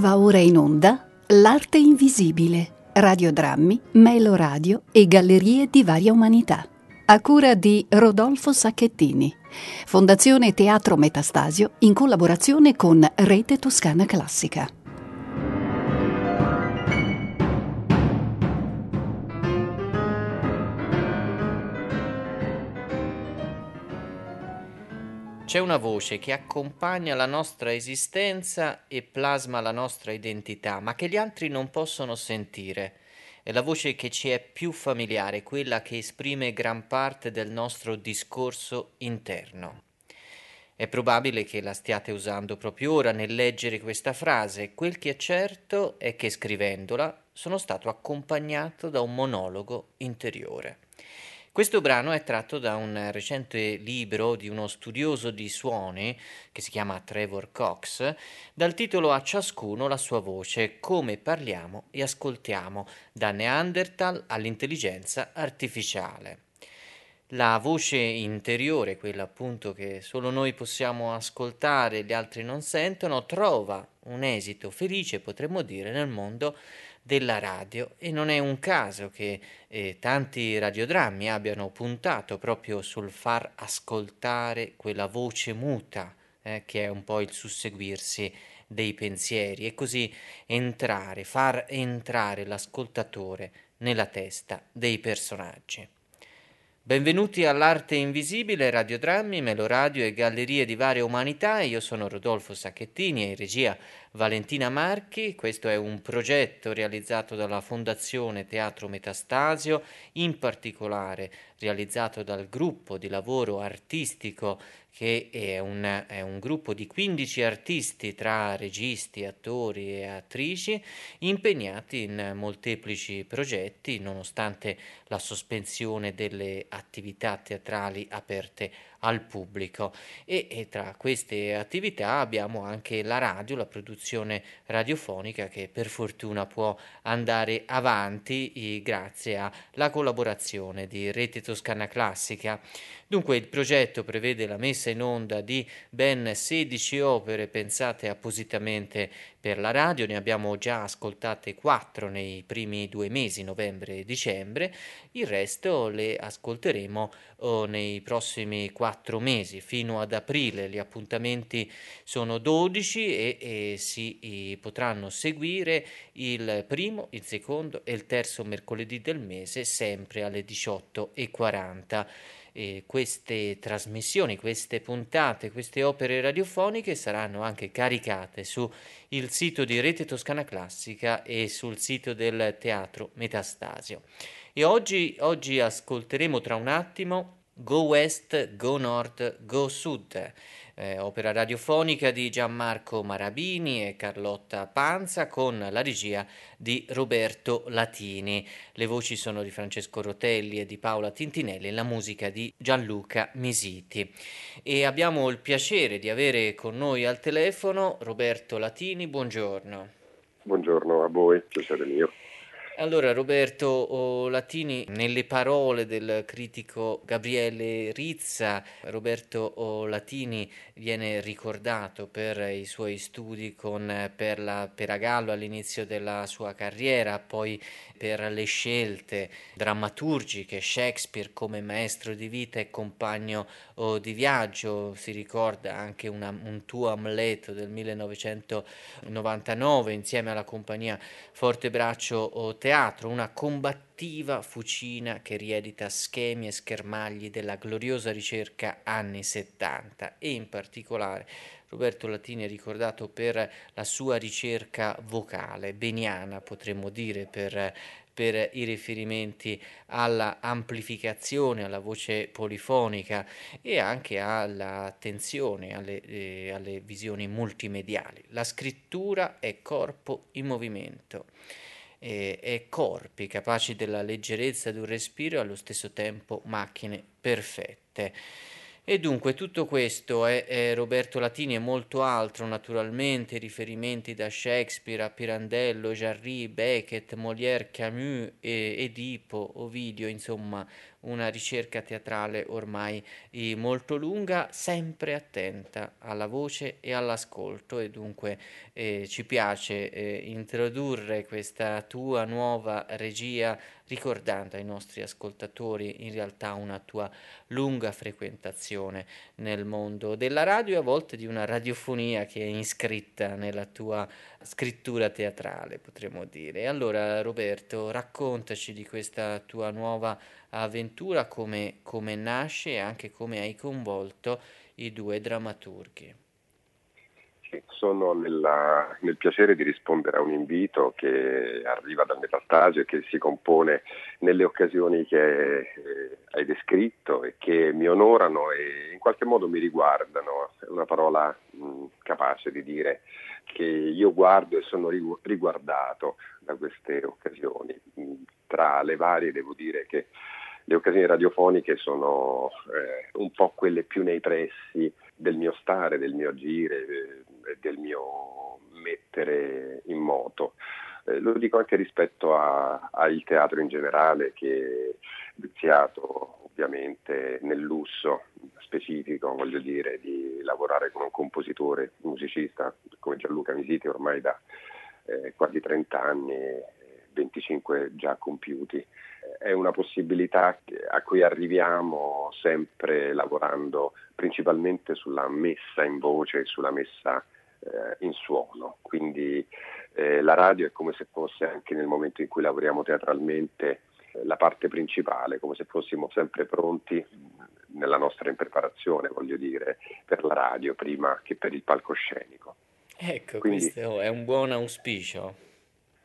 Va ora in onda L'arte invisibile, radiodrammi, meloradio e gallerie di varia umanità. A cura di Rodolfo Sacchettini. Fondazione Teatro Metastasio in collaborazione con Rete Toscana Classica. C'è una voce che accompagna la nostra esistenza e plasma la nostra identità, ma che gli altri non possono sentire. È la voce che ci è più familiare, quella che esprime gran parte del nostro discorso interno. È probabile che la stiate usando proprio ora nel leggere questa frase. Quel che è certo è che scrivendola sono stato accompagnato da un monologo interiore. Questo brano è tratto da un recente libro di uno studioso di suoni che si chiama Trevor Cox, dal titolo A ciascuno la sua voce, come parliamo e ascoltiamo, da Neanderthal all'intelligenza artificiale. La voce interiore, quella appunto che solo noi possiamo ascoltare e gli altri non sentono, trova un esito felice, potremmo dire, nel mondo della radio e non è un caso che eh, tanti radiodrammi abbiano puntato proprio sul far ascoltare quella voce muta eh, che è un po' il susseguirsi dei pensieri e così entrare, far entrare l'ascoltatore nella testa dei personaggi. Benvenuti all'Arte Invisibile, radiodrammi, meloradio e gallerie di varia umanità. Io sono Rodolfo Sacchettini e in regia Valentina Marchi. Questo è un progetto realizzato dalla Fondazione Teatro Metastasio, in particolare realizzato dal gruppo di lavoro artistico che è un, è un, gruppo di 15 artisti tra registi, attori e attrici impegnati in molteplici progetti nonostante la sospensione delle attività teatrali aperte al pubblico e, e, tra queste attività abbiamo anche la radio, la produzione radiofonica che per fortuna può andare avanti grazie alla collaborazione di Rete Toscana Classica. Dunque il progetto prevede la messa in onda di ben 16 opere pensate appositamente per la radio, ne abbiamo già ascoltate 4 nei primi due mesi, novembre e dicembre, il resto le ascolteremo oh, nei prossimi 4 mesi, fino ad aprile gli appuntamenti sono 12 e, e si e potranno seguire il primo, il secondo e il terzo mercoledì del mese sempre alle 18.40 eh, queste trasmissioni, queste puntate, queste opere radiofoniche saranno anche caricate su il sito di Rete Toscana Classica e sul sito del Teatro Metastasio. E oggi, oggi ascolteremo tra un attimo Go West, Go North, Go Sud eh, opera radiofonica di Gianmarco Marabini e Carlotta Panza con la regia di Roberto Latini. Le voci sono di Francesco Rotelli e di Paola Tintinelli e la musica di Gianluca Misiti. E abbiamo il piacere di avere con noi al telefono Roberto Latini. Buongiorno. Buongiorno a voi, piacere mio. Allora, Roberto Latini, nelle parole del critico Gabriele Rizza, Roberto Latini viene ricordato per i suoi studi con Perla Peragallo all'inizio della sua carriera, poi per le scelte drammaturgiche, Shakespeare come maestro di vita e compagno di viaggio, si ricorda anche una, un tuo Amleto del 1999 insieme alla compagnia Fortebraccio teatro, una combattiva fucina che riedita schemi e schermagli della gloriosa ricerca anni 70 e in particolare Roberto Latini è ricordato per la sua ricerca vocale, beniana potremmo dire per, per i riferimenti alla amplificazione, alla voce polifonica e anche all'attenzione alle, eh, alle visioni multimediali. La scrittura è corpo in movimento e, corpi capaci della leggerezza di un respiro e allo stesso tempo macchine perfette. E dunque tutto questo è, è, Roberto Latini e molto altro, naturalmente, riferimenti da Shakespeare a Pirandello, Jarry, Beckett, Molière, Camus, e Edipo, Ovidio, insomma una ricerca teatrale ormai eh, molto lunga, sempre attenta alla voce e all'ascolto. E dunque eh, ci piace eh, introdurre questa tua nuova regia ricordando ai nostri ascoltatori in realtà una tua lunga frequentazione nel mondo della radio e a volte di una radiofonia che è iscritta nella tua scrittura teatrale, potremmo dire. Allora Roberto, raccontaci di questa tua nuova avventura, come, come nasce e anche come hai coinvolto i due drammaturghi. Sono nella, nel piacere di rispondere a un invito che arriva dal Metastasio e che si compone nelle occasioni che eh, hai descritto e che mi onorano e in qualche modo mi riguardano. È una parola mh, capace di dire che io guardo e sono riguardato da queste occasioni. Tra le varie devo dire che le occasioni radiofoniche sono eh, un po' quelle più nei pressi del mio stare, del mio agire, eh, del mio mettere in moto. Eh, lo dico anche rispetto al teatro in generale che è viziato ovviamente nel lusso specifico, voglio dire, di lavorare con un compositore, musicista come Gianluca Misiti ormai da eh, quasi 30 anni 25 già compiuti. È una possibilità a cui arriviamo sempre lavorando principalmente sulla messa in voce e sulla messa eh, in suono. Quindi eh, la radio è come se fosse anche nel momento in cui lavoriamo teatralmente eh, la parte principale, come se fossimo sempre pronti nella nostra impreparazione, voglio dire, per la radio prima che per il palcoscenico. Ecco, Quindi, questo è un buon auspicio.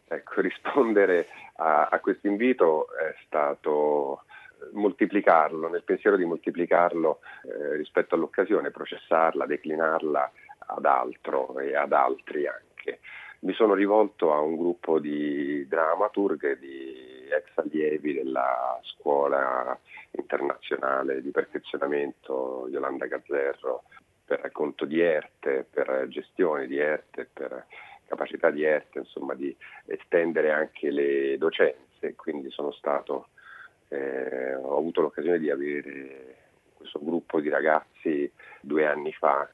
Ecco, rispondere a, a questo invito è stato moltiplicarlo, nel pensiero di moltiplicarlo eh, rispetto all'occasione, processarla, declinarla ad altro e ad altri anche. Mi sono rivolto a un gruppo di dramaturghe, di ex allievi della scuola internazionale di perfezionamento Yolanda Gazzerro per racconto di Erte, per gestione di Erte, per capacità di ERT, insomma, di estendere anche le docenze, quindi sono stato, eh, ho avuto l'occasione di avere questo gruppo di ragazzi due anni fa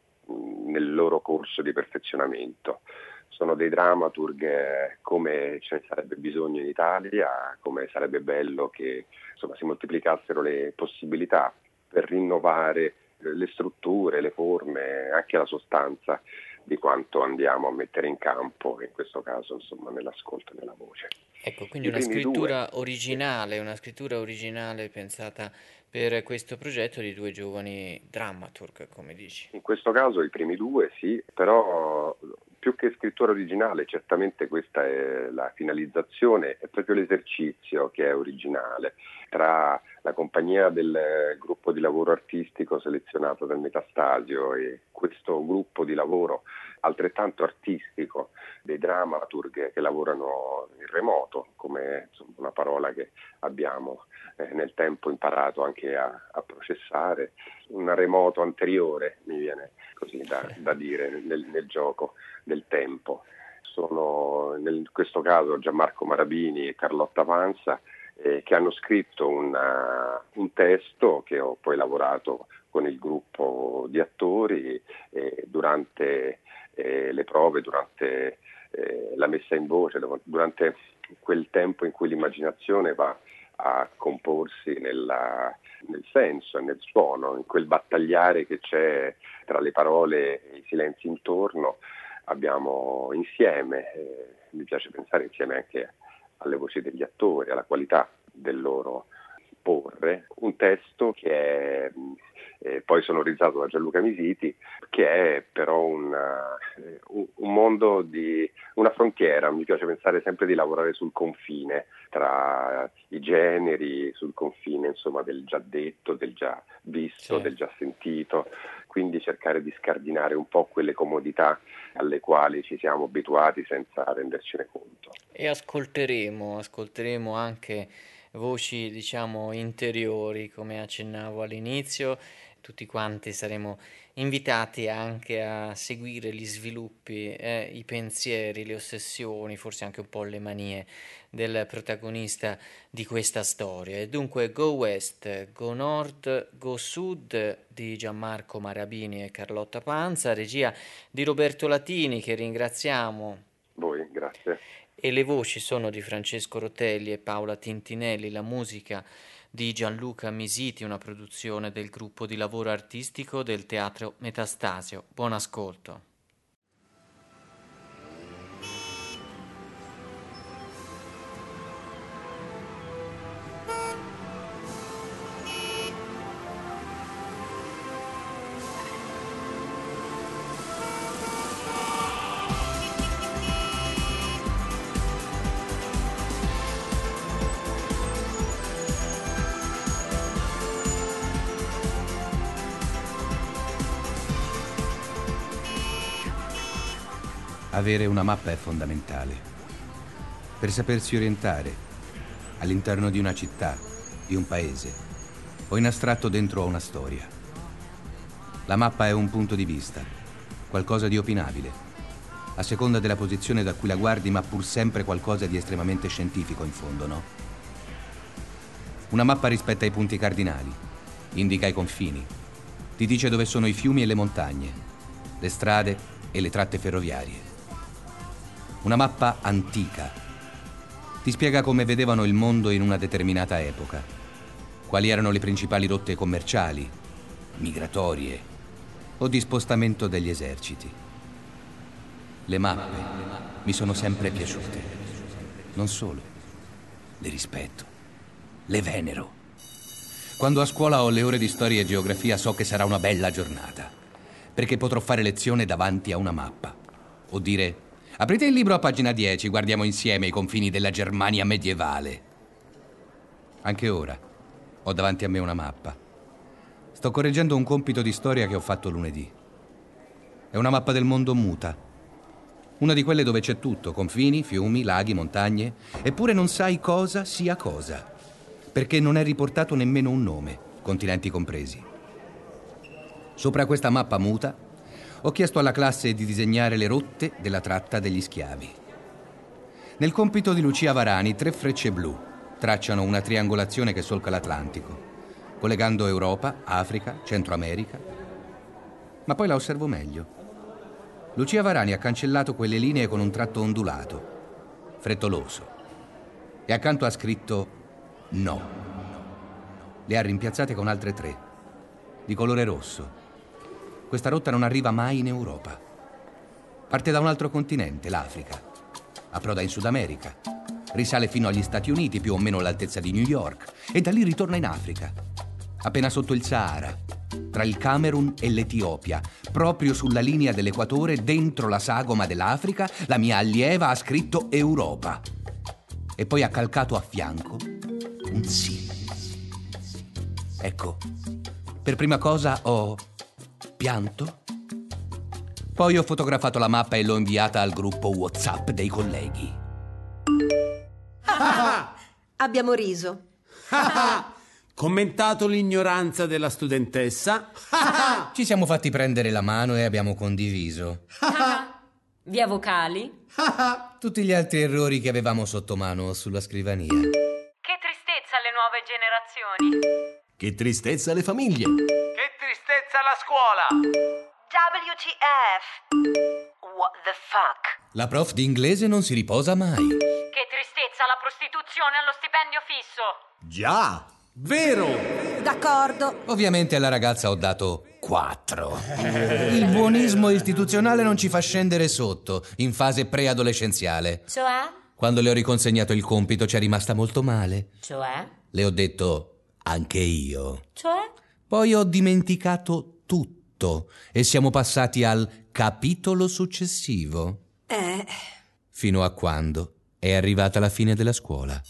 nel loro corso di perfezionamento. Sono dei dramaturg come ce ne sarebbe bisogno in Italia, come sarebbe bello che insomma, si moltiplicassero le possibilità per rinnovare le strutture, le forme, anche la sostanza di quanto andiamo a mettere in campo, in questo caso insomma nell'ascolto e nella voce. Ecco, quindi I una scrittura due... originale, una scrittura originale pensata per questo progetto di due giovani dramaturg, come dici. In questo caso i primi due sì, però più che scrittura originale, certamente questa è la finalizzazione, è proprio l'esercizio che è originale. Tra la compagnia del gruppo di lavoro artistico selezionato dal Metastasio e questo gruppo di lavoro altrettanto artistico dei dramaturghe che lavorano in remoto, come insomma, una parola che abbiamo eh, nel tempo imparato anche a, a, processare, un remoto anteriore mi viene così da, da dire nel, nel gioco del tempo. Sono in questo caso Gianmarco Marabini e Carlotta Panza eh, che hanno scritto una, un testo che ho poi lavorato con il gruppo di attori eh, durante eh, le prove, durante eh, la messa in voce, durante quel tempo in cui l'immaginazione va a comporsi nella, nel senso e nel suono, in quel battagliare che c'è tra le parole e i silenzi intorno, abbiamo insieme, eh, mi piace pensare insieme anche alle voci degli attori, alla qualità del loro porre, un testo che è eh, poi sonorizzato da Gianluca Misiti, che è però una, eh, un, un, mondo di una frontiera, mi piace pensare sempre di lavorare sul confine tra i generi, sul confine insomma, del già detto, del già visto, sì. del già sentito, quindi cercare di scardinare un po' quelle comodità alle quali ci siamo abituati senza rendercene conto. E ascolteremo, ascolteremo anche voci diciamo interiori come accennavo all'inizio tutti quanti saremo invitati anche a seguire gli sviluppi, eh, i pensieri, le ossessioni, forse anche un po' le manie del protagonista di questa storia. E dunque Go West, Go Nord, Go Sud di Gianmarco Marabini e Carlotta Panza, regia di Roberto Latini che ringraziamo. Voi, grazie. E le voci sono di Francesco Rotelli e Paola Tintinelli, la musica di Gianluca Misiti, una produzione del gruppo di lavoro artistico del teatro Metastasio. Buon ascolto. Avere una mappa è fondamentale per sapersi orientare all'interno di una città, di un paese o in astratto dentro a una storia. La mappa è un punto di vista, qualcosa di opinabile, a seconda della posizione da cui la guardi, ma pur sempre qualcosa di estremamente scientifico in fondo, no? Una mappa rispetta i punti cardinali, indica i confini, ti dice dove sono i fiumi e le montagne, le strade e le tratte ferroviarie una mappa antica. Ti spiega come vedevano il mondo in una determinata epoca, quali erano le principali rotte commerciali, migratorie o di spostamento degli eserciti. Le mappe mi sono sempre piaciute. Non solo, le rispetto, le venero. Quando a scuola ho le ore di storia e geografia so che sarà una bella giornata, perché potrò fare lezione davanti a una mappa o dire Aprite il libro a pagina 10, guardiamo insieme i confini della Germania medievale. Anche ora ho davanti a me una mappa. Sto correggendo un compito di storia che ho fatto lunedì. È una mappa del mondo muta. Una di quelle dove c'è tutto, confini, fiumi, laghi, montagne, eppure non sai cosa sia cosa, perché non è riportato nemmeno un nome, continenti compresi. Sopra questa mappa muta ho chiesto alla classe di disegnare le rotte della tratta degli schiavi. Nel compito di Lucia Varani, tre frecce blu tracciano una triangolazione che solca l'Atlantico, collegando Europa, Africa, Centro America. Ma poi la osservo meglio. Lucia Varani ha cancellato quelle linee con un tratto ondulato, frettoloso, e accanto ha scritto no. Le ha rimpiazzate con altre tre, di colore rosso, questa rotta non arriva mai in Europa. Parte da un altro continente, l'Africa. Approda in Sud America. Risale fino agli Stati Uniti, più o meno all'altezza di New York, e da lì ritorna in Africa. Appena sotto il Sahara, tra il Camerun e l'Etiopia, proprio sulla linea dell'equatore, dentro la sagoma dell'Africa, la mia allieva ha scritto Europa. E poi ha calcato a fianco un sì. Ecco, per prima cosa ho pianto? Poi ho fotografato la mappa e l'ho inviata al gruppo WhatsApp dei colleghi. Abbiamo riso. Commentato l'ignoranza della studentessa. Ci siamo fatti prendere la mano e abbiamo condiviso. Via vocali. Tutti gli altri errori che avevamo sotto mano sulla scrivania. Che tristezza alle nuove generazioni. Che tristezza alle famiglie. Che tristezza alla scuola. WTF. What the fuck? La prof di inglese non si riposa mai. Che tristezza la prostituzione allo stipendio fisso. Già, Vero. D'accordo. Ovviamente alla ragazza ho dato 4. Il buonismo istituzionale non ci fa scendere sotto, in fase preadolescenziale. Cioè? Quando le ho riconsegnato il compito ci è rimasta molto male. Cioè? Le ho detto anche io. Cioè? Poi ho dimenticato tutto e siamo passati al capitolo successivo. Eh, Fino a quando è arrivata la fine della scuola.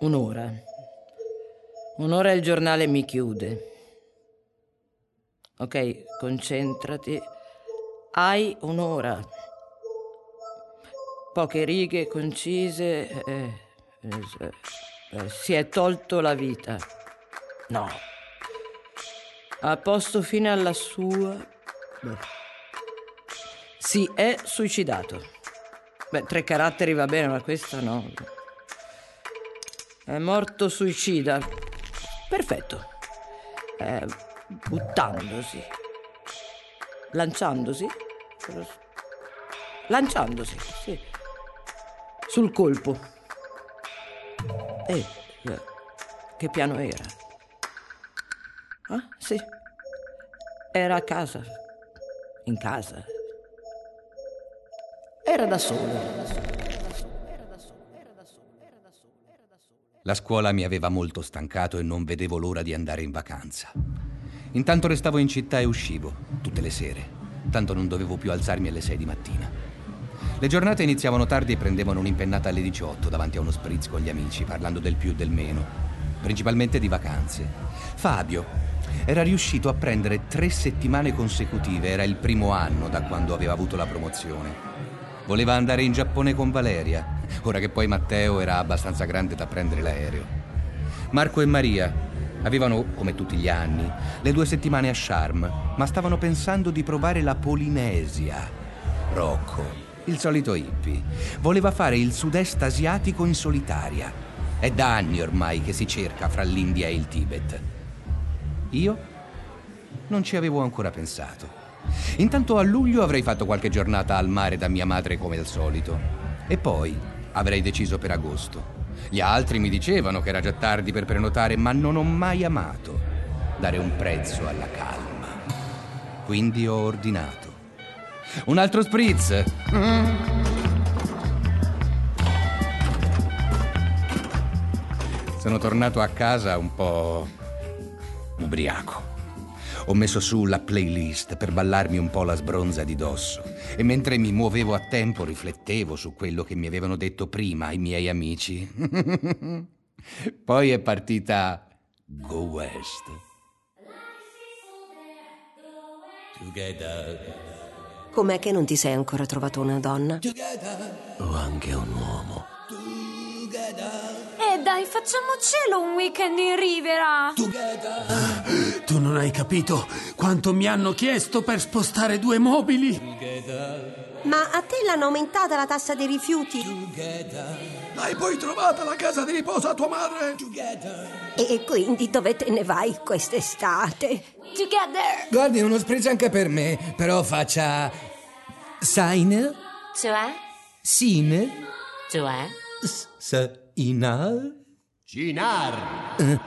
Un'ora. Un'ora e il giornale mi chiude. Ok, concentrati. Hai un'ora. Poche righe concise. eh, eh, Eh, si è tolto la vita. No. Ha posto fine alla sua. Beh. Si è suicidato. Beh, tre caratteri va bene, ma questo no. È morto suicida. Perfetto. Eh, buttandosi. Lanciandosi. Lanciandosi, sì. Sul colpo. Eh, eh, che piano era? Ah, sì. Era a casa. In casa. Era da solo. La scuola mi aveva molto stancato e non vedevo l'ora di andare in vacanza. Intanto restavo in città e uscivo, tutte le sere. Tanto non dovevo più alzarmi alle 6 di mattina. Le giornate iniziavano tardi e prendevano un'impennata alle 18 davanti a uno spritz con gli amici, parlando del più e del meno, principalmente di vacanze. Fabio era riuscito a prendere tre settimane consecutive, era il primo anno da quando aveva avuto la promozione. Voleva andare in Giappone con Valeria, ora che poi Matteo era abbastanza grande da prendere l'aereo. Marco e Maria avevano, come tutti gli anni, le due settimane a Sharm, ma stavano pensando di provare la Polinesia. Rocco, il solito hippie, voleva fare il sud-est asiatico in solitaria. È da anni ormai che si cerca fra l'India e il Tibet. Io non ci avevo ancora pensato. Intanto a luglio avrei fatto qualche giornata al mare da mia madre come al solito. E poi avrei deciso per agosto. Gli altri mi dicevano che era già tardi per prenotare, ma non ho mai amato dare un prezzo alla calma. Quindi ho ordinato. Un altro spritz. Sono tornato a casa un po' ubriaco. Ho messo su la playlist per ballarmi un po' la sbronza di dosso e mentre mi muovevo a tempo riflettevo su quello che mi avevano detto prima i miei amici. Poi è partita Go West. Together. Com'è che non ti sei ancora trovato una donna? Together. O anche un uomo. Eh dai, facciamocelo un weekend in Rivera! Together. Tu non hai capito quanto mi hanno chiesto per spostare due mobili? Ma a te l'hanno aumentata la tassa dei rifiuti? Together. Hai poi trovata la casa di riposo a tua madre? Together. E quindi dove te ne vai quest'estate? Together! Guardi, uno spritz anche per me, però faccia... Sign? Cioè? Sin? Cioè? Sainar? Cinar. Eh,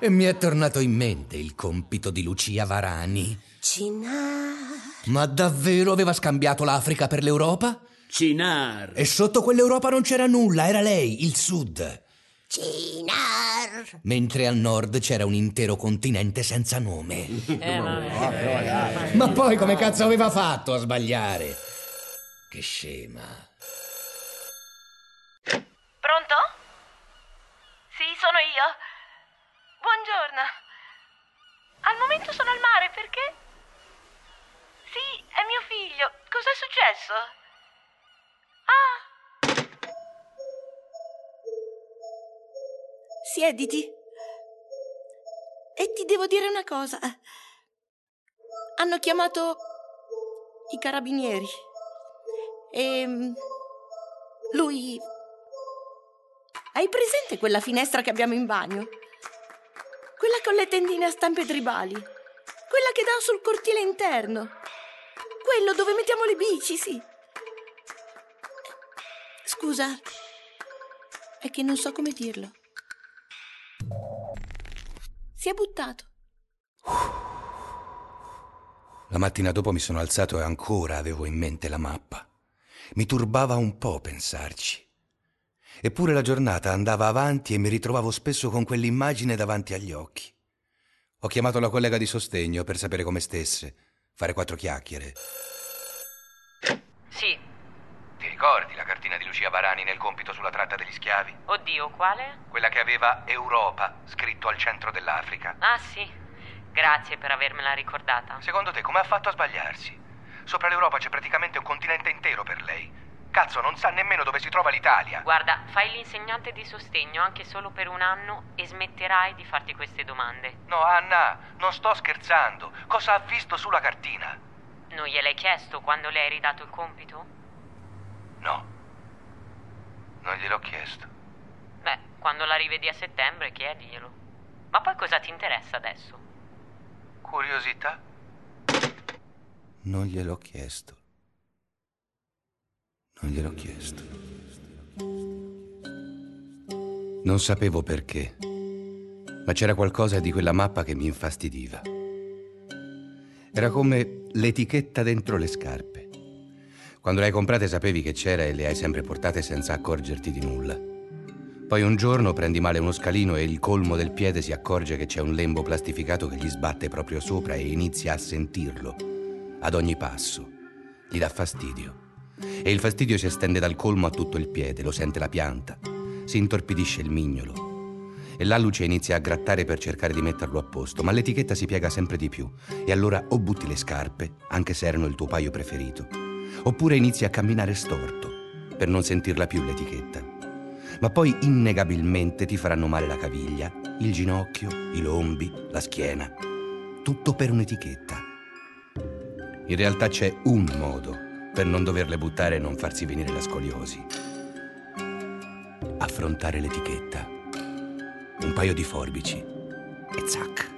e mi è tornato in mente il compito di Lucia Varani. Cinar. Ma davvero aveva scambiato l'Africa per l'Europa? Cinar. E sotto quell'Europa non c'era nulla, era lei, il sud. Cinar. Mentre al nord c'era un intero continente senza nome. Eh, vabbè. Ma poi come cazzo aveva fatto a sbagliare? Che scema. Pronto? Sì, sono io. Buongiorno. Al momento sono al mare perché? Sì, è mio figlio. Cos'è successo? Ah! Siediti. E ti devo dire una cosa. Hanno chiamato i carabinieri. E lui... Hai presente quella finestra che abbiamo in bagno? Quella con le tendine a stampe tribali. Quella che dà sul cortile interno. Quello dove mettiamo le bici, sì. Scusa. È che non so come dirlo. Si è buttato. La mattina dopo mi sono alzato e ancora avevo in mente la mappa. Mi turbava un po' pensarci. Eppure la giornata andava avanti e mi ritrovavo spesso con quell'immagine davanti agli occhi. Ho chiamato la collega di sostegno per sapere come stesse, fare quattro chiacchiere. Sì. Ti ricordi la cartina di Lucia Varani nel compito sulla tratta degli schiavi? Oddio, quale? Quella che aveva Europa scritto al centro dell'Africa. Ah, sì. Grazie per avermela ricordata. Secondo te come ha fatto a sbagliarsi? Sopra l'Europa c'è praticamente un continente intero per lei. Cazzo, non sa nemmeno dove si trova l'Italia. Guarda, fai l'insegnante di sostegno anche solo per un anno e smetterai di farti queste domande. No, Anna, non sto scherzando. Cosa ha visto sulla cartina? Non gliel'hai chiesto quando le hai ridato il compito? No. Non gliel'ho chiesto. Beh, quando la rivedi a settembre chiediglielo. Ma poi cosa ti interessa adesso? Curiosità? Non gliel'ho chiesto. Non gliel'ho chiesto. Non sapevo perché, ma c'era qualcosa di quella mappa che mi infastidiva. Era come l'etichetta dentro le scarpe. Quando le hai comprate sapevi che c'era e le hai sempre portate senza accorgerti di nulla. Poi un giorno prendi male uno scalino e il colmo del piede si accorge che c'è un lembo plastificato che gli sbatte proprio sopra e inizia a sentirlo. Ad ogni passo. Gli dà fastidio. E il fastidio si estende dal colmo a tutto il piede, lo sente la pianta. Si intorpidisce il mignolo. E l'alluce inizia a grattare per cercare di metterlo a posto, ma l'etichetta si piega sempre di più. E allora o butti le scarpe, anche se erano il tuo paio preferito, oppure inizi a camminare storto per non sentirla più l'etichetta. Ma poi innegabilmente ti faranno male la caviglia, il ginocchio, i lombi, la schiena. Tutto per un'etichetta. In realtà c'è un modo per non doverle buttare e non farsi venire la scoliosi. Affrontare l'etichetta. Un paio di forbici e zac.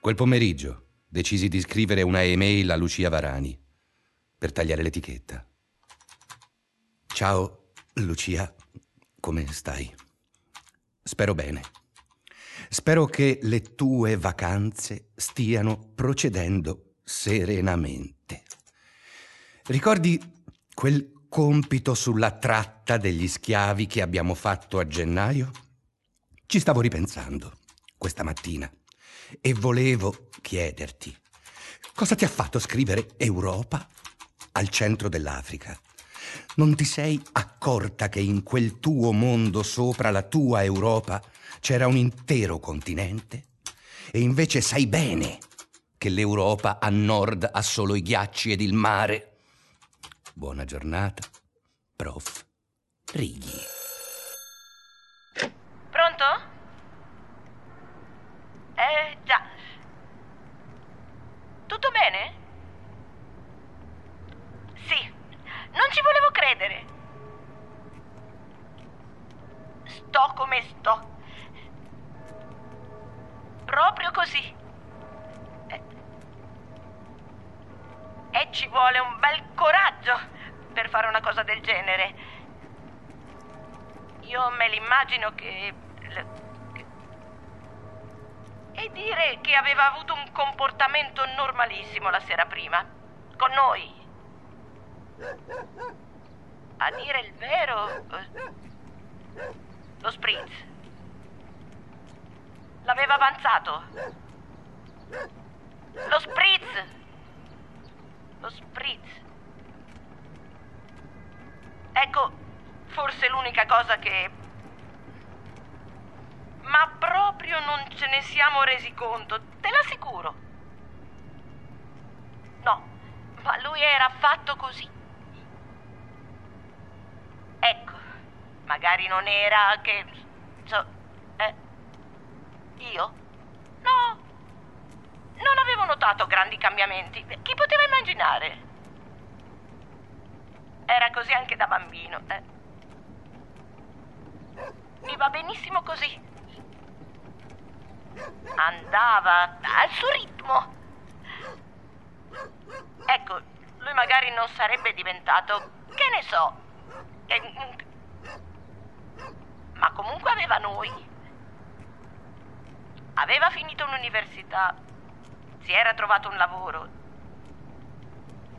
Quel pomeriggio decisi di scrivere una email a Lucia Varani per tagliare l'etichetta. Ciao, Lucia, come stai? Spero bene. Spero che le tue vacanze stiano procedendo serenamente. Ricordi quel compito sulla tratta degli schiavi che abbiamo fatto a gennaio? Ci stavo ripensando questa mattina e volevo chiederti cosa ti ha fatto scrivere Europa al centro dell'Africa? Non ti sei accorta che in quel tuo mondo sopra la tua Europa c'era un intero continente? E invece sai bene che l'Europa a nord ha solo i ghiacci ed il mare. Buona giornata, prof. Righi. Pronto? Eh, già. Tutto bene? Sì, non ci volevo credere. Sto come sto. Proprio così. Ci vuole un bel coraggio per fare una cosa del genere. Io me l'immagino che... E dire che aveva avuto un comportamento normalissimo la sera prima, con noi. A dire il vero, eh, lo spritz l'aveva avanzato. Lo spritz. Lo spritz. Ecco, forse l'unica cosa che... Ma proprio non ce ne siamo resi conto, te l'assicuro. No, ma lui era fatto così. Ecco, magari non era che... So, eh, io? No, non avevo notato grandi cambiamenti. Chi poteva immaginare? Era così anche da bambino. Eh. Mi va benissimo così. Andava al suo ritmo. Ecco, lui magari non sarebbe diventato, che ne so, eh, ma comunque aveva noi. Aveva finito l'università, si era trovato un lavoro.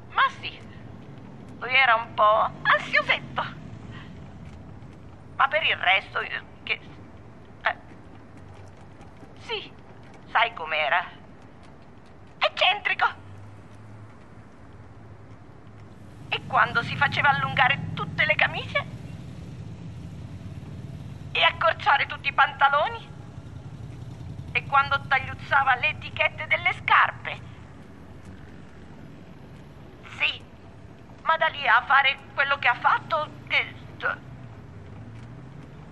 Ma sì, lui era un po' ansiosetto. Ma per il resto, eh, che... Eh, sì, sai com'era. Eccentrico. E quando si faceva allungare tutte le camicie e accorciare tutti i pantaloni e quando tagliuzzava le etichette delle scarpe. Sì, Ma da lì a fare quello che ha fatto, che...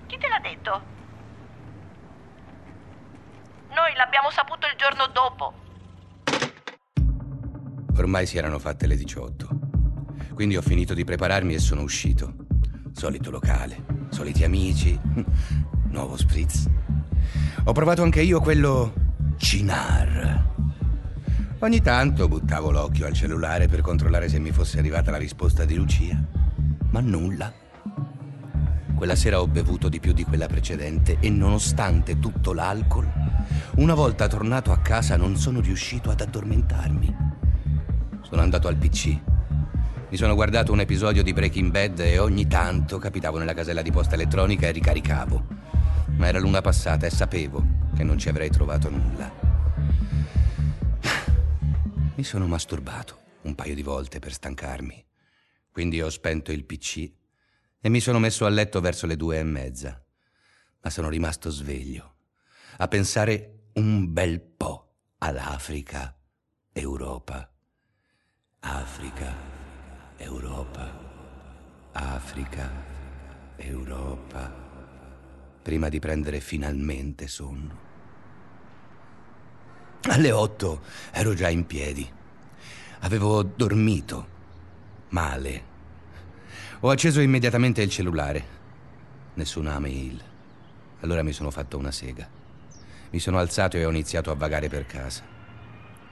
Chi te l'ha detto? Noi l'abbiamo saputo il giorno dopo. Ormai si erano fatte le 18. Quindi ho finito di prepararmi e sono uscito. Solito locale, soliti amici, nuovo spritz. Ho provato anche io quello Cinar. Ogni tanto buttavo l'occhio al cellulare per controllare se mi fosse arrivata la risposta di Lucia, ma nulla. Quella sera ho bevuto di più di quella precedente e nonostante tutto l'alcol, una volta tornato a casa non sono riuscito ad addormentarmi. Sono andato al PC. Mi sono guardato un episodio di Breaking Bad e ogni tanto capitavo nella casella di posta elettronica e ricaricavo. Ma era luna passata e sapevo che non ci avrei trovato nulla. Mi sono masturbato un paio di volte per stancarmi. Quindi ho spento il PC e mi sono messo a letto verso le due e mezza. Ma sono rimasto sveglio, a pensare un bel po' all'Africa, Europa. Africa, Europa, Africa, Europa, prima di prendere finalmente sonno. Alle otto ero già in piedi. Avevo dormito male. Ho acceso immediatamente il cellulare. Nessuna mail. Allora mi sono fatto una sega. Mi sono alzato e ho iniziato a vagare per casa.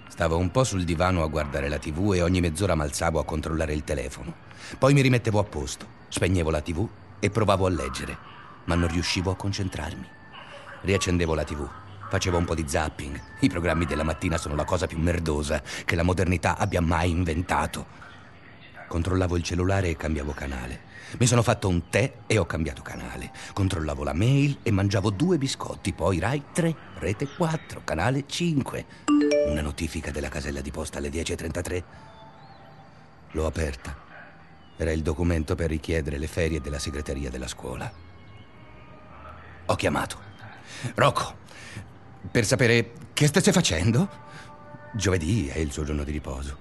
Stavo un po' sul divano a guardare la TV e ogni mezz'ora m'alzavo a controllare il telefono. Poi mi rimettevo a posto, spegnevo la TV e provavo a leggere, ma non riuscivo a concentrarmi. Riaccendevo la TV Facevo un po' di zapping. I programmi della mattina sono la cosa più merdosa che la modernità abbia mai inventato. Controllavo il cellulare e cambiavo canale. Mi sono fatto un tè e ho cambiato canale. Controllavo la mail e mangiavo due biscotti, poi Rai 3, Rete 4, canale 5. Una notifica della casella di posta alle 10.33. L'ho aperta. Era il documento per richiedere le ferie della segreteria della scuola. Ho chiamato. Rocco, per sapere che stesse facendo. Giovedì è il suo giorno di riposo.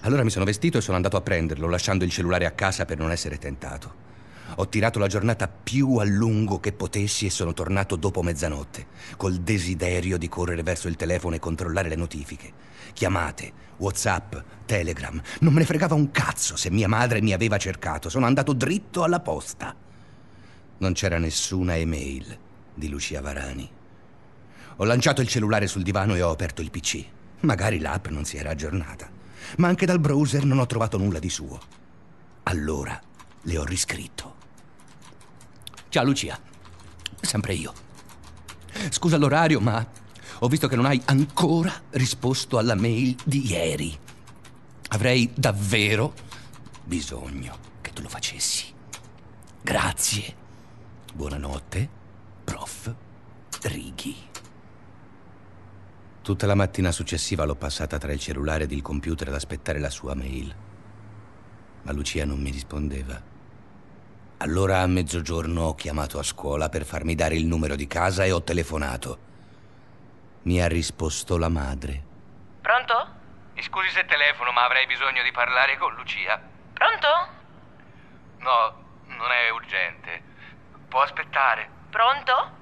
Allora mi sono vestito e sono andato a prenderlo, lasciando il cellulare a casa per non essere tentato. Ho tirato la giornata più a lungo che potessi e sono tornato dopo mezzanotte, col desiderio di correre verso il telefono e controllare le notifiche. Chiamate, WhatsApp, Telegram. Non me ne fregava un cazzo se mia madre mi aveva cercato. Sono andato dritto alla posta. Non c'era nessuna email di Lucia Varani. Ho lanciato il cellulare sul divano e ho aperto il PC. Magari l'app non si era aggiornata, ma anche dal browser non ho trovato nulla di suo. Allora le ho riscritto. Ciao Lucia, sempre io. Scusa l'orario, ma ho visto che non hai ancora risposto alla mail di ieri. Avrei davvero bisogno che tu lo facessi. Grazie. Buonanotte, prof. Righi. Tutta la mattina successiva l'ho passata tra il cellulare ed il computer ad aspettare la sua mail. Ma Lucia non mi rispondeva. Allora a mezzogiorno ho chiamato a scuola per farmi dare il numero di casa e ho telefonato. Mi ha risposto la madre. Pronto? Mi scusi se telefono, ma avrei bisogno di parlare con Lucia. Pronto? No, non è urgente. Può aspettare. Pronto?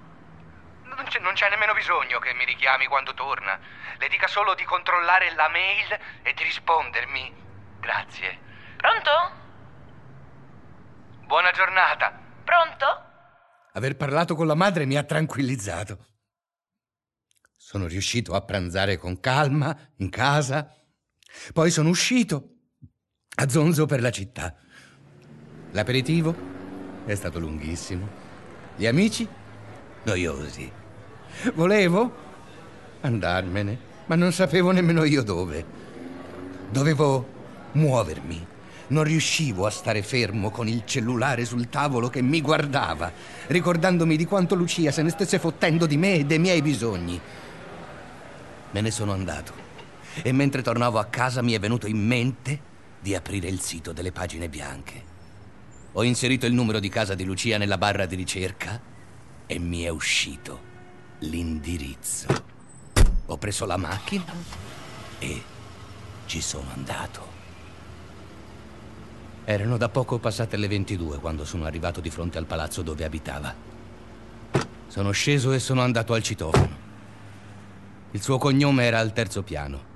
Non c'è, non c'è, nemmeno bisogno che mi richiami quando torna. Le dica solo di controllare la mail e di rispondermi. Grazie. Pronto? Buona giornata. Pronto? Aver parlato con la madre mi ha tranquillizzato. Sono riuscito a pranzare con calma in casa. Poi sono uscito a zonzo per la città. L'aperitivo è stato lunghissimo. Gli amici noiosi. Volevo andarmene, ma non sapevo nemmeno io dove. Dovevo muovermi. Non riuscivo a stare fermo con il cellulare sul tavolo che mi guardava, ricordandomi di quanto Lucia se ne stesse fottendo di me e dei miei bisogni. Me ne sono andato e mentre tornavo a casa mi è venuto in mente di aprire il sito delle pagine bianche. Ho inserito il numero di casa di Lucia nella barra di ricerca e mi è uscito l'indirizzo. Ho preso la macchina e ci sono andato. Erano da poco passate le 22 quando sono arrivato di fronte al palazzo dove abitava. Sono sceso e sono andato al citofono. Il suo cognome era al terzo piano.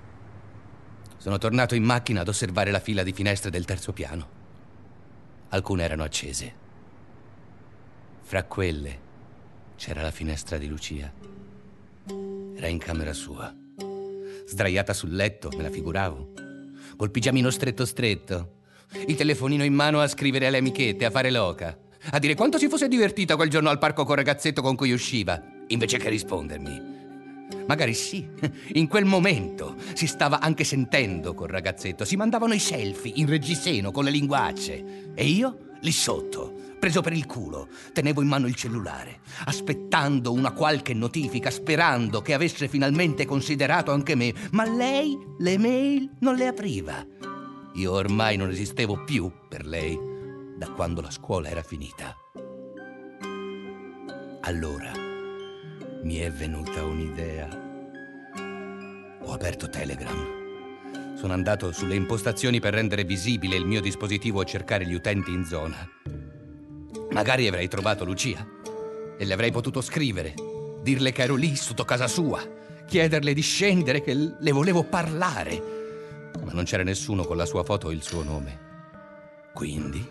Sono tornato in macchina ad osservare la fila di finestre del terzo piano. Alcune erano accese. Fra quelle c'era la finestra di Lucia. Era in camera sua. Sdraiata sul letto, me la figuravo. Col pigiamino stretto stretto. Il telefonino in mano a scrivere alle amichette, a fare loca. A dire quanto si fosse divertita quel giorno al parco col ragazzetto con cui usciva, invece che rispondermi. Magari sì, in quel momento si stava anche sentendo col ragazzetto, si mandavano i selfie in reggiseno con le linguacce. E io, lì sotto, preso per il culo, tenevo in mano il cellulare, aspettando una qualche notifica, sperando che avesse finalmente considerato anche me, ma lei le mail non le apriva. Io ormai non esistevo più per lei da quando la scuola era finita. Allora mi è venuta un'idea. Ho aperto Telegram. Sono andato sulle impostazioni per rendere visibile il mio dispositivo e cercare gli utenti in zona. Magari avrei trovato Lucia e le avrei potuto scrivere, dirle che ero lì sotto casa sua, chiederle di scendere, che le volevo parlare. Ma non c'era nessuno con la sua foto e il suo nome. Quindi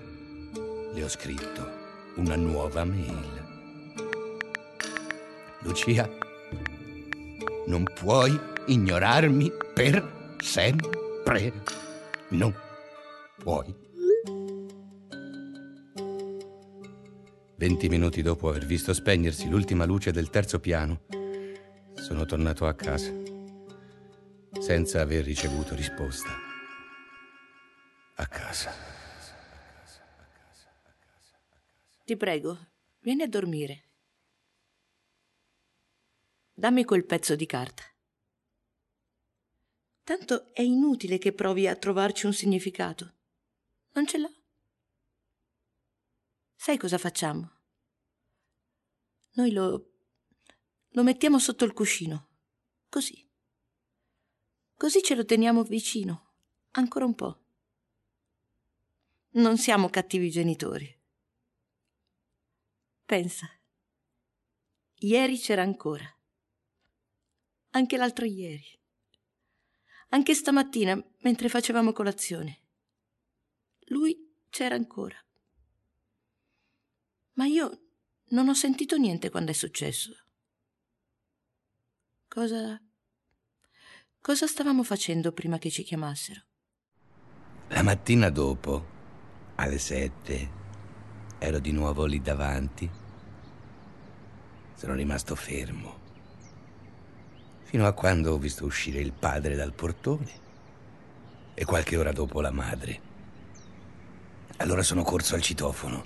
le ho scritto una nuova mail. Lucia, non puoi ignorarmi per sempre. Non puoi. Venti minuti dopo aver visto spegnersi l'ultima luce del terzo piano, sono tornato a casa, senza aver ricevuto risposta. A casa. Ti prego, vieni a dormire. Dammi quel pezzo di carta. Tanto è inutile che provi a trovarci un significato. Non ce l'ha. Sai cosa facciamo? Noi lo. lo mettiamo sotto il cuscino. Così. Così ce lo teniamo vicino. Ancora un po'. Non siamo cattivi genitori. Pensa. Ieri c'era ancora. Anche l'altro ieri. Anche stamattina, mentre facevamo colazione. Lui c'era ancora. Ma io non ho sentito niente quando è successo. Cosa. Cosa stavamo facendo prima che ci chiamassero? La mattina dopo, alle sette, ero di nuovo lì davanti. Sono rimasto fermo. Fino a quando ho visto uscire il padre dal portone e qualche ora dopo la madre. Allora sono corso al citofono.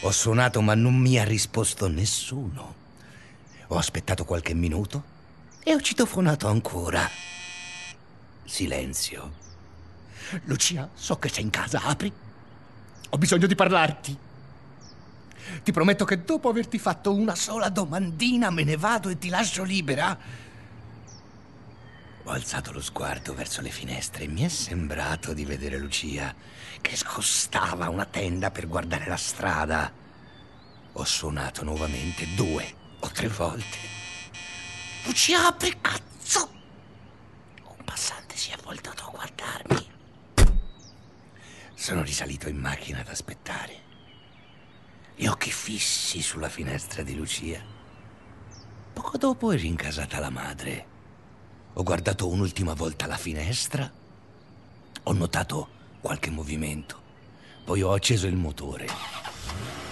Ho suonato ma non mi ha risposto nessuno. Ho aspettato qualche minuto e ho citofonato ancora. Silenzio. Lucia, so che sei in casa, apri. Ho bisogno di parlarti. Ti prometto che dopo averti fatto una sola domandina me ne vado e ti lascio libera. Ho alzato lo sguardo verso le finestre e mi è sembrato di vedere Lucia che scostava una tenda per guardare la strada. Ho suonato nuovamente due o tre volte. Lucia, apri cazzo! Un passante si è voltato a guardarmi. Sono risalito in macchina ad aspettare. Gli occhi fissi sulla finestra di Lucia. Poco dopo è rincasata la madre. Ho guardato un'ultima volta la finestra. Ho notato qualche movimento. Poi ho acceso il motore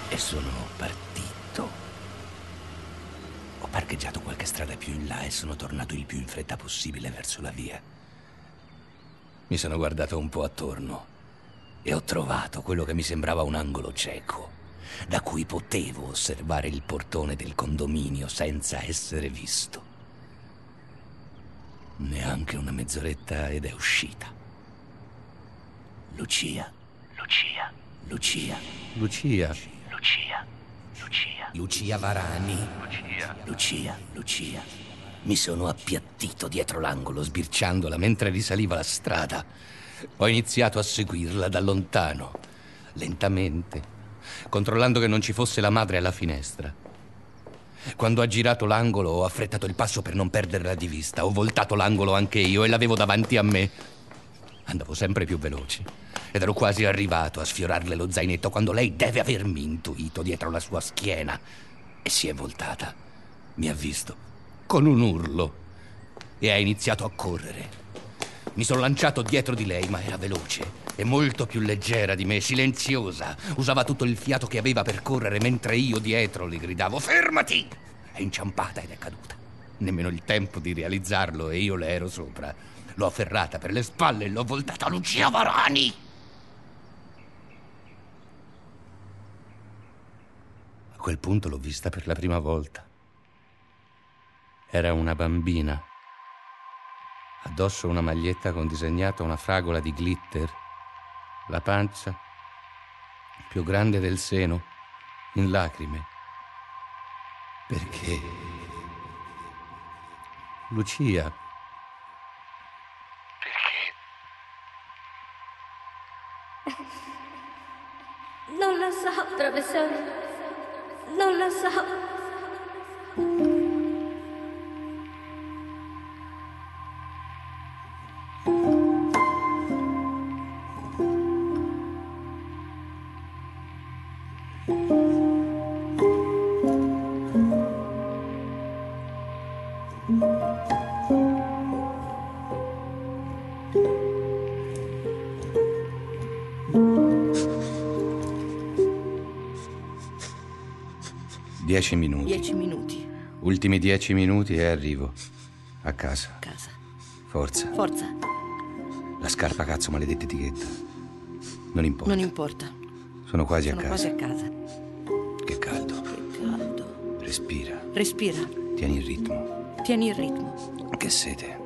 e sono partito. Ho parcheggiato qualche strada più in là e sono tornato il più in fretta possibile verso la via. Mi sono guardato un po' attorno e ho trovato quello che mi sembrava un angolo cieco, da cui potevo osservare il portone del condominio senza essere visto. Neanche una mezz'oretta ed è uscita. Lucia. Lucia. Lucia. Lucia. Lucia. Lucia. Lucia Varani. Lucia. Lucia. Lucia. Mi sono appiattito dietro l'angolo, sbirciandola mentre risaliva la strada. Ho iniziato a seguirla da lontano, lentamente, controllando che non ci fosse la madre alla finestra. Quando ha girato l'angolo ho affrettato il passo per non perderla di vista. Ho voltato l'angolo anche io e l'avevo davanti a me. Andavo sempre più veloce ed ero quasi arrivato a sfiorarle lo zainetto quando lei deve avermi intuito dietro la sua schiena e si è voltata. Mi ha visto con un urlo e ha iniziato a correre. Mi sono lanciato dietro di lei, ma era veloce e molto più leggera di me, silenziosa. Usava tutto il fiato che aveva per correre mentre io dietro le gridavo Fermati! È inciampata ed è caduta. Nemmeno il tempo di realizzarlo e io le ero sopra. L'ho afferrata per le spalle e l'ho voltata a Lucia Varani. A quel punto l'ho vista per la prima volta. Era una bambina. Addosso una maglietta con disegnata una fragola di glitter. La pancia più grande del seno, in lacrime. Perché? Lucia. Non lo so, professore. Non lo so. Dieci minuti. Dieci minuti. Ultimi dieci minuti e arrivo. A casa. Casa. Forza. Forza. La scarpa cazzo, maledetta etichetta. Non importa. Non importa. Sono quasi Sono a casa. quasi a casa. Che caldo. Che caldo. Respira. Respira. Tieni il ritmo. Tieni il ritmo. Che sete.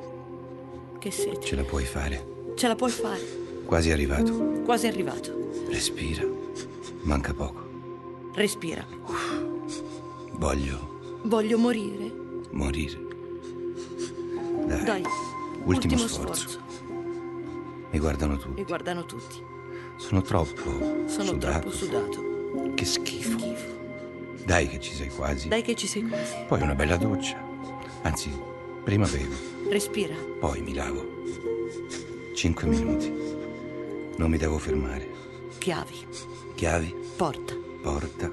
Che sete. Ce la puoi fare. Ce la puoi fare. Quasi arrivato. Quasi arrivato. Respira. Manca poco. Respira. Voglio Voglio morire. morire. Dai. Dai. Ultimo, ultimo sforzo. sforzo. Mi guardano tutti. Mi guardano tutti. Sono troppo Sono sudato. troppo sudato. Che schifo. Dai che ci sei quasi. Dai che ci sei quasi. Poi una bella doccia. Anzi, prima bevo, Respira. poi mi lavo. Cinque minuti. Non mi devo fermare. Chiavi. Chiavi, Porta. porta,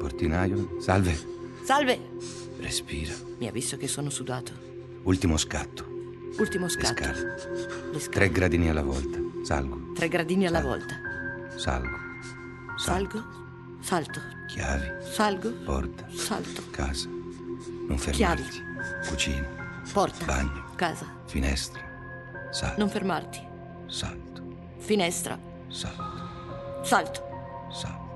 portinaio. Salve. Salve. Respira. Mi ha visto che sono sudato. Ultimo scatto. Ultimo Le scatto. scale. Le scale. Tre gradini alla volta. Salgo, Tre gradini alla volta. salgo. Salgo. Salto. Chiavi, Salgo. porta, Salto. casa. Non Chiavi. fermarti. Cucina, Porta. bagno, Casa. finestra. Salto, Non fermarti. salto, Finestra. Salto. salto, salto,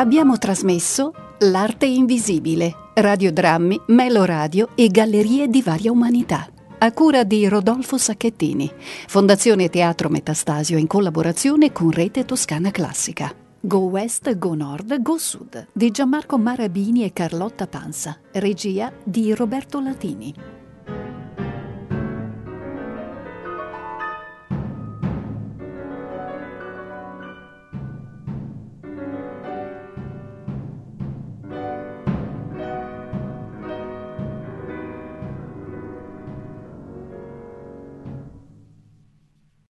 Abbiamo trasmesso L'arte invisibile, radiodrammi, meloradio e gallerie di varia umanità. A cura di Rodolfo Sacchettini, Fondazione Teatro Metastasio in collaborazione con Rete Toscana Classica. Go West, Go Nord, Go Sud di Gianmarco Marabini e Carlotta Panza, regia di Roberto Latini.